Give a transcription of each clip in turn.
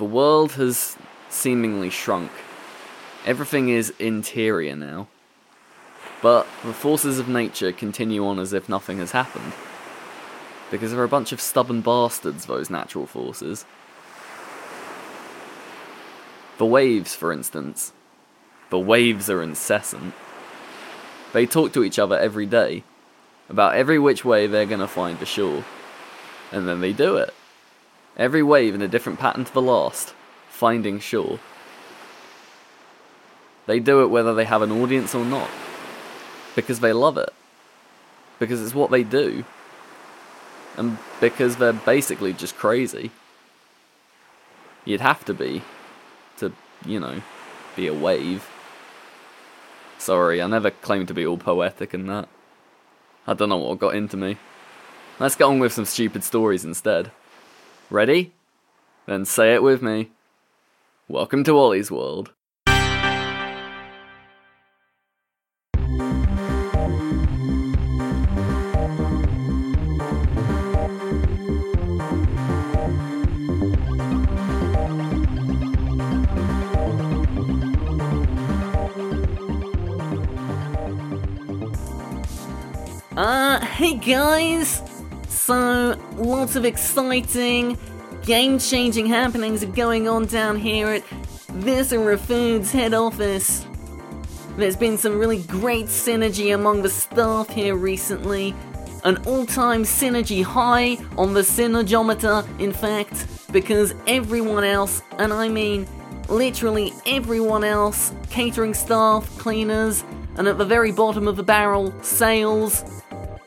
The world has seemingly shrunk. Everything is interior now. But the forces of nature continue on as if nothing has happened. Because they're a bunch of stubborn bastards, those natural forces. The waves, for instance. The waves are incessant. They talk to each other every day about every which way they're going to find the shore. And then they do it. Every wave in a different pattern to the last, finding shore. They do it whether they have an audience or not. Because they love it. Because it's what they do. And because they're basically just crazy. You'd have to be to, you know, be a wave. Sorry, I never claimed to be all poetic and that. I don't know what got into me. Let's get on with some stupid stories instead. Ready? Then say it with me. Welcome to Ollie's World. Uh, hey guys! So, lots of exciting, game changing happenings are going on down here at Viscera Foods head office. There's been some really great synergy among the staff here recently. An all time synergy high on the synergometer, in fact, because everyone else, and I mean literally everyone else, catering staff, cleaners, and at the very bottom of the barrel, sales,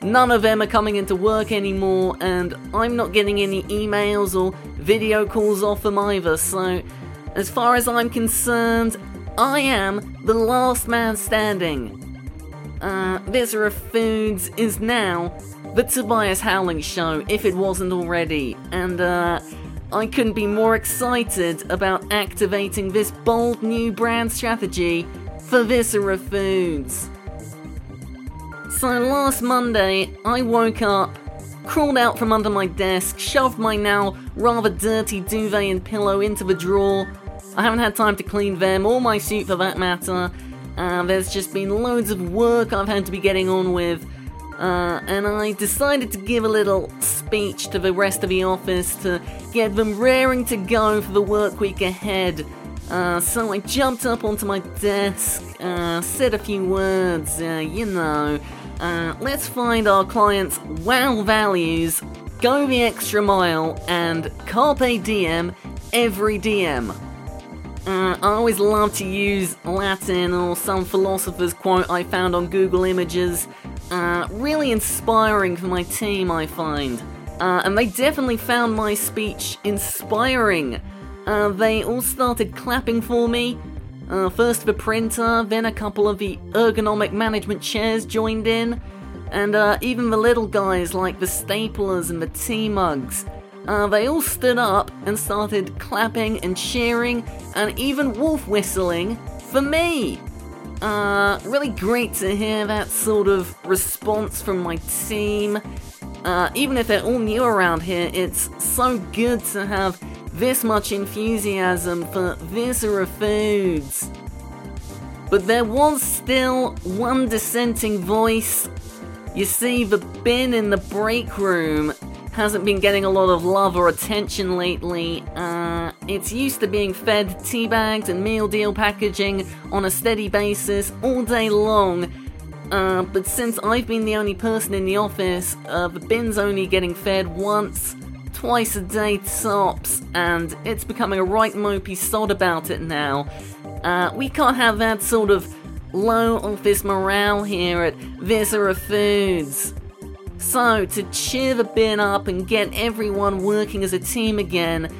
None of them are coming into work anymore, and I'm not getting any emails or video calls off them either, so as far as I'm concerned, I am the last man standing. Uh, Viscera Foods is now the Tobias Howling Show, if it wasn't already, and uh, I couldn't be more excited about activating this bold new brand strategy for Viscera Foods. So last Monday, I woke up, crawled out from under my desk, shoved my now rather dirty duvet and pillow into the drawer. I haven't had time to clean them, or my suit for that matter. Uh, there's just been loads of work I've had to be getting on with. Uh, and I decided to give a little speech to the rest of the office to get them raring to go for the work week ahead. Uh, so I jumped up onto my desk, uh, said a few words, uh, you know, uh, let's find our clients' wow values, go the extra mile, and carpe diem every DM. Uh, I always love to use Latin or some philosopher's quote I found on Google Images. Uh, really inspiring for my team, I find. Uh, and they definitely found my speech inspiring. Uh, they all started clapping for me, uh, first the printer, then a couple of the ergonomic management chairs joined in, and uh, even the little guys like the staplers and the tea mugs. Uh, they all stood up and started clapping and cheering and even wolf whistling for me. Uh, really great to hear that sort of response from my team. Uh, even if they're all new around here, it's so good to have this much enthusiasm for Viscera Foods. But there was still one dissenting voice. You see, the bin in the break room hasn't been getting a lot of love or attention lately. Uh, it's used to being fed tea bags and meal deal packaging on a steady basis all day long. Uh, but since I've been the only person in the office, uh, the bin's only getting fed once twice a day tops, and it's becoming a right mopey sod about it now. Uh, we can't have that sort of low office morale here at Viscera Foods. So, to cheer the bin up and get everyone working as a team again,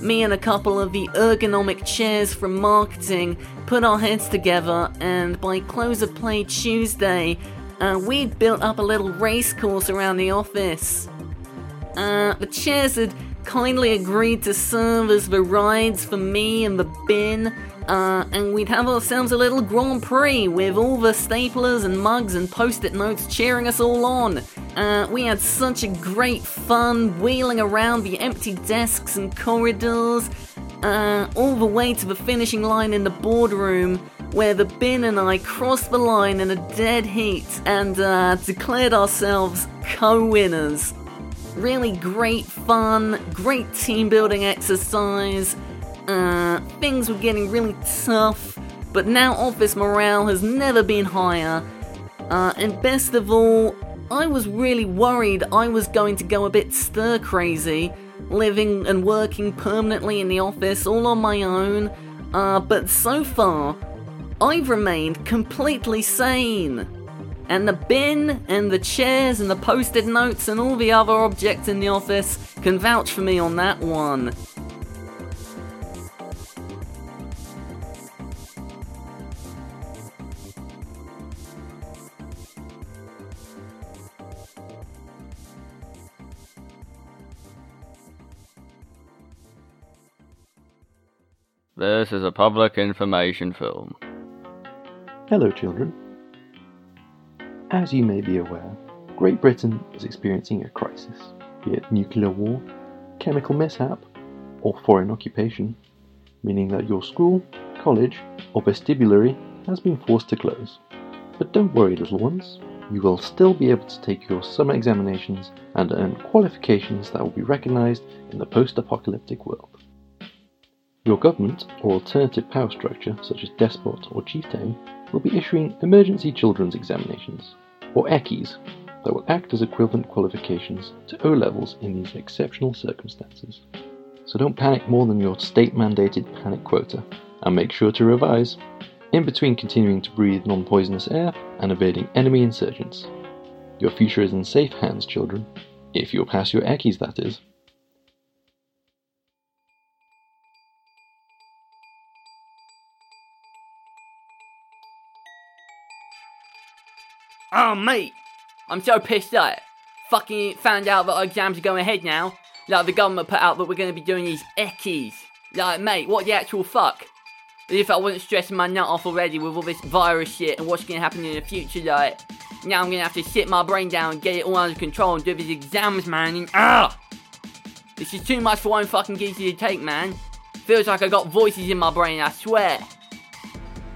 me and a couple of the ergonomic chairs from marketing put our heads together, and by close of play Tuesday, uh, we'd built up a little race course around the office. Uh, the chairs had kindly agreed to serve as the rides for me and the bin. Uh, and we'd have ourselves a little Grand Prix with all the staplers and mugs and post it notes cheering us all on. Uh, we had such a great fun wheeling around the empty desks and corridors. uh, all the way to the finishing line in the boardroom, where the bin and I crossed the line in a dead heat and uh, declared ourselves co winners. Really great fun, great team building exercise. Uh, things were getting really tough, but now office morale has never been higher. Uh, and best of all, I was really worried I was going to go a bit stir crazy, living and working permanently in the office all on my own. Uh, but so far, I've remained completely sane. And the bin and the chairs and the post it notes and all the other objects in the office can vouch for me on that one. This is a public information film. Hello, children. As you may be aware, Great Britain is experiencing a crisis, be it nuclear war, chemical mishap, or foreign occupation, meaning that your school, college, or vestibulary has been forced to close. But don't worry, little ones, you will still be able to take your summer examinations and earn qualifications that will be recognized in the post apocalyptic world. Your government or alternative power structure, such as despot or chieftain, will be issuing emergency children's examinations, or ECCEs, that will act as equivalent qualifications to O levels in these exceptional circumstances. So don't panic more than your state mandated panic quota, and make sure to revise, in between continuing to breathe non poisonous air and evading enemy insurgents. Your future is in safe hands, children, if you'll pass your ECCEs, that is. Oh, mate, I'm so pissed that fucking found out that our exams are going ahead now. Like, the government put out that we're going to be doing these ECCEs. Like, mate, what the actual fuck? If I wasn't stressing my nut off already with all this virus shit and what's going to happen in the future, like. Now I'm going to have to sit my brain down and get it all under control and do these exams, man, and ah! This is too much for one fucking geezer to take, man. Feels like I got voices in my brain, I swear.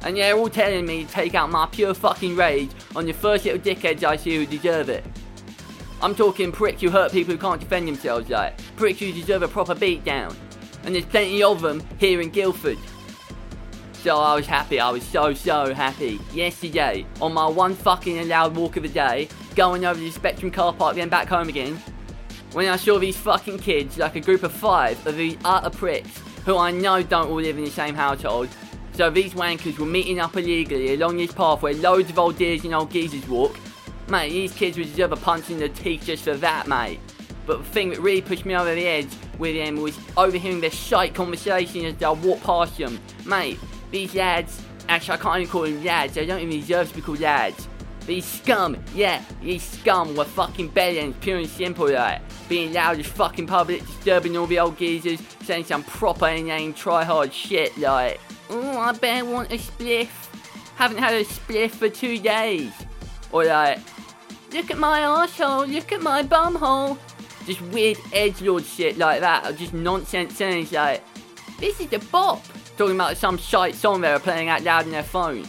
And they're all telling me to take out my pure fucking rage on your first little dickheads I see who deserve it. I'm talking pricks who hurt people who can't defend themselves, like pricks who deserve a proper beatdown. And there's plenty of them here in Guildford. So I was happy, I was so, so happy. Yesterday, on my one fucking allowed walk of the day, going over the Spectrum car park, then back home again, when I saw these fucking kids, like a group of five of these utter pricks, who I know don't all live in the same household, so these wankers were meeting up illegally along this path where loads of old dears and old geezers walk. Mate, these kids would deserve a punch in the teeth just for that, mate. But the thing that really pushed me over the edge with them was overhearing their shite conversation as I walked past them. Mate, these lads, actually I can't even call them lads, they don't even deserve to be called lads. These scum, yeah, these scum were fucking bellends, pure and simple like. Being loud as fucking public, disturbing all the old geezers, saying some proper inane try hard shit like. Oh, I bet want a spliff. Haven't had a spliff for two days. Or like, look at my arsehole, look at my bumhole. Just weird edgelord shit like that, or just nonsense things like, this is the bop. Talking about some shite song they were playing out loud on their phone.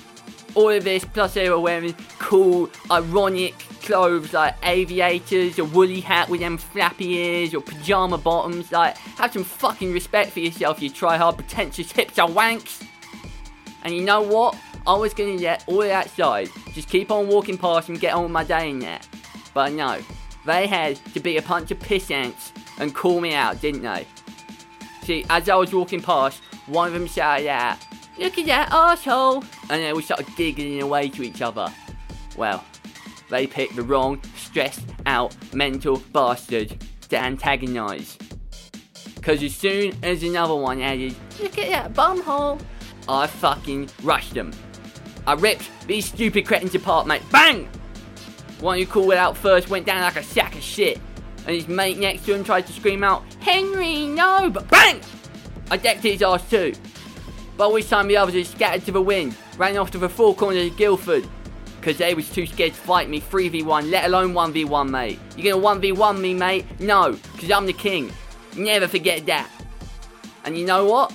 All of this, plus they were wearing cool, ironic clothes like aviators, a woolly hat with them flappy ears, or pajama bottoms. Like, have some fucking respect for yourself, you try hard, pretentious hipster wanks. And you know what? I was gonna get all of that side, just keep on walking past and get on with my day in there. But no, they had to be a bunch of piss ants and call me out, didn't they? See, as I was walking past, one of them shouted out, Look at that asshole! And then we started giggling away to each other. Well, they picked the wrong, stressed out, mental bastard to antagonise. Because as soon as another one added, Look at that bumhole! I fucking rushed them. I ripped these stupid cretins apart, mate. Bang! One who called out first went down like a sack of shit. And his mate next to him tried to scream out, Henry, no! But bang! I decked his ass too. By which time the others had scattered to the wind, ran off to the four corners of Guildford. Cause they was too scared to fight me 3v1, let alone 1v1, mate. You're gonna 1v1 me, mate? No, cause I'm the king. Never forget that. And you know what?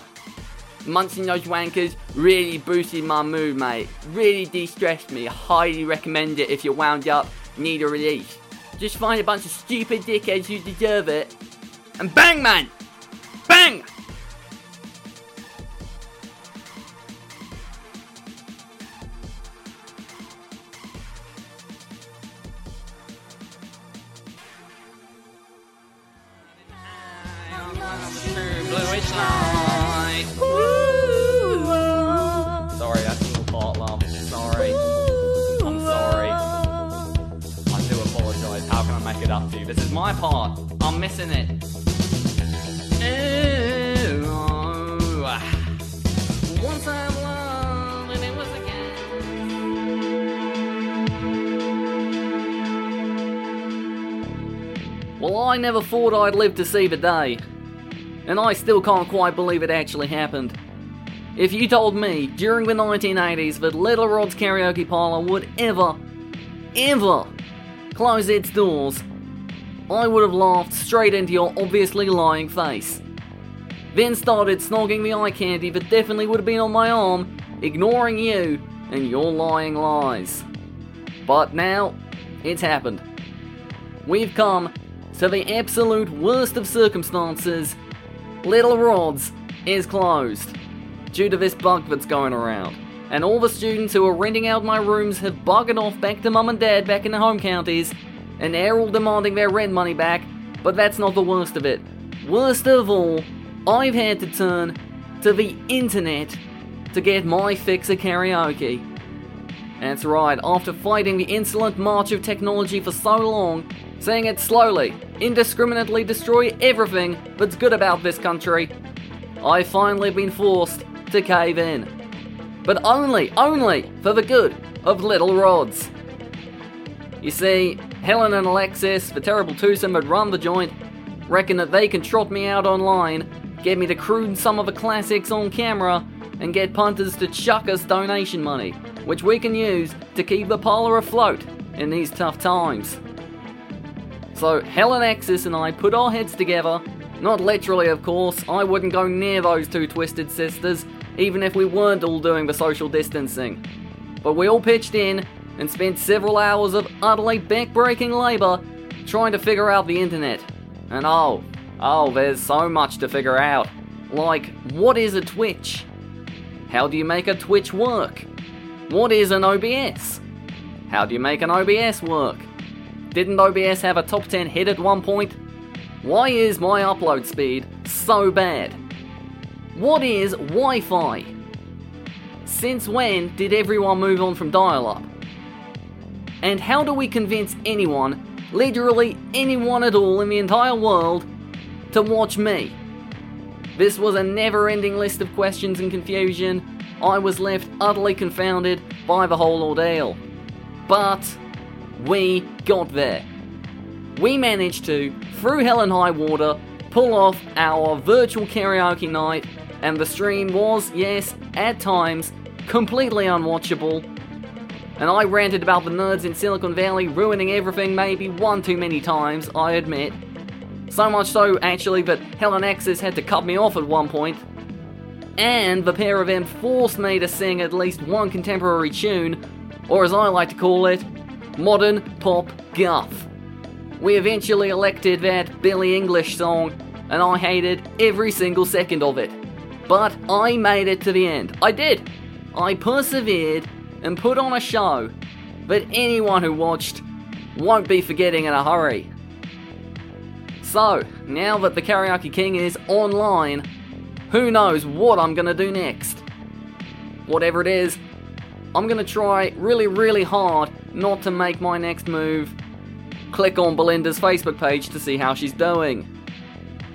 Munching those wankers really boosted my mood, mate. Really de-stressed me. Highly recommend it if you're wound up, need a release. Just find a bunch of stupid dickheads who deserve it, and bang, man! Bang! Bluish light. This is my part. I'm missing it. Once I and it was again. Well, I never thought I'd live to see the day. And I still can't quite believe it actually happened. If you told me during the 1980s that Little Rod's karaoke parlor would ever, ever close its doors, I would have laughed straight into your obviously lying face. Then started snogging the eye candy that definitely would have been on my arm, ignoring you and your lying lies. But now, it's happened. We've come to the absolute worst of circumstances. Little Rods is closed due to this bug that's going around. And all the students who are renting out my rooms have buggered off back to mum and dad back in the home counties, and they're all demanding their rent money back, but that's not the worst of it. Worst of all, I've had to turn to the internet to get my fix of karaoke. That's right, after fighting the insolent march of technology for so long, seeing it slowly, indiscriminately destroy everything that's good about this country, I've finally been forced to cave in. But only, only for the good of Little Rods. You see, Helen and Alexis, the terrible twosome had run the joint, reckon that they can trot me out online, get me to croon some of the classics on camera, and get punters to chuck us donation money, which we can use to keep the parlour afloat in these tough times. So Helen Axis and I put our heads together. Not literally, of course. I wouldn't go near those two twisted sisters, even if we weren't all doing the social distancing. But we all pitched in and spent several hours of utterly back-breaking labour trying to figure out the internet. And oh, oh, there's so much to figure out. Like, what is a Twitch? How do you make a Twitch work? What is an OBS? How do you make an OBS work? Didn't OBS have a top 10 hit at one point? Why is my upload speed so bad? What is Wi Fi? Since when did everyone move on from dial up? And how do we convince anyone, literally anyone at all in the entire world, to watch me? This was a never ending list of questions and confusion. I was left utterly confounded by the whole ordeal. But we got there. We managed to, through hell and high water, pull off our virtual karaoke night, and the stream was, yes, at times, completely unwatchable. And I ranted about the nerds in Silicon Valley ruining everything maybe one too many times, I admit. So much so, actually, that Helen Axis had to cut me off at one point. And the pair of them forced me to sing at least one contemporary tune, or as I like to call it, modern pop guff. We eventually elected that Billy English song, and I hated every single second of it. But I made it to the end. I did. I persevered and put on a show that anyone who watched won't be forgetting in a hurry. So, now that the Karaoke King is online, who knows what I'm gonna do next? Whatever it is, I'm gonna try really, really hard not to make my next move. Click on Belinda's Facebook page to see how she's doing.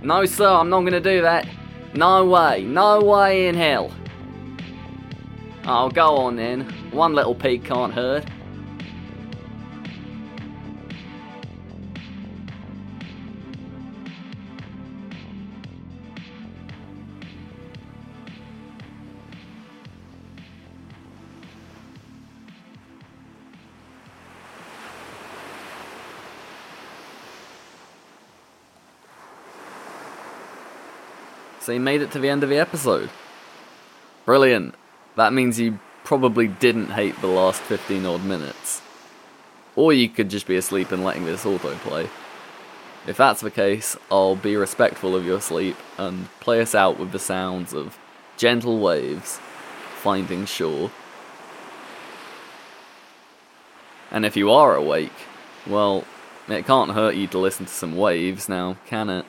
No, sir, I'm not gonna do that. No way, no way in hell. Oh, go on then. One little pig can't hurt. So you made it to the end of the episode. Brilliant. That means you probably didn't hate the last 15 odd minutes. Or you could just be asleep and letting this autoplay. If that's the case, I'll be respectful of your sleep and play us out with the sounds of gentle waves finding shore. And if you are awake, well, it can't hurt you to listen to some waves now, can it?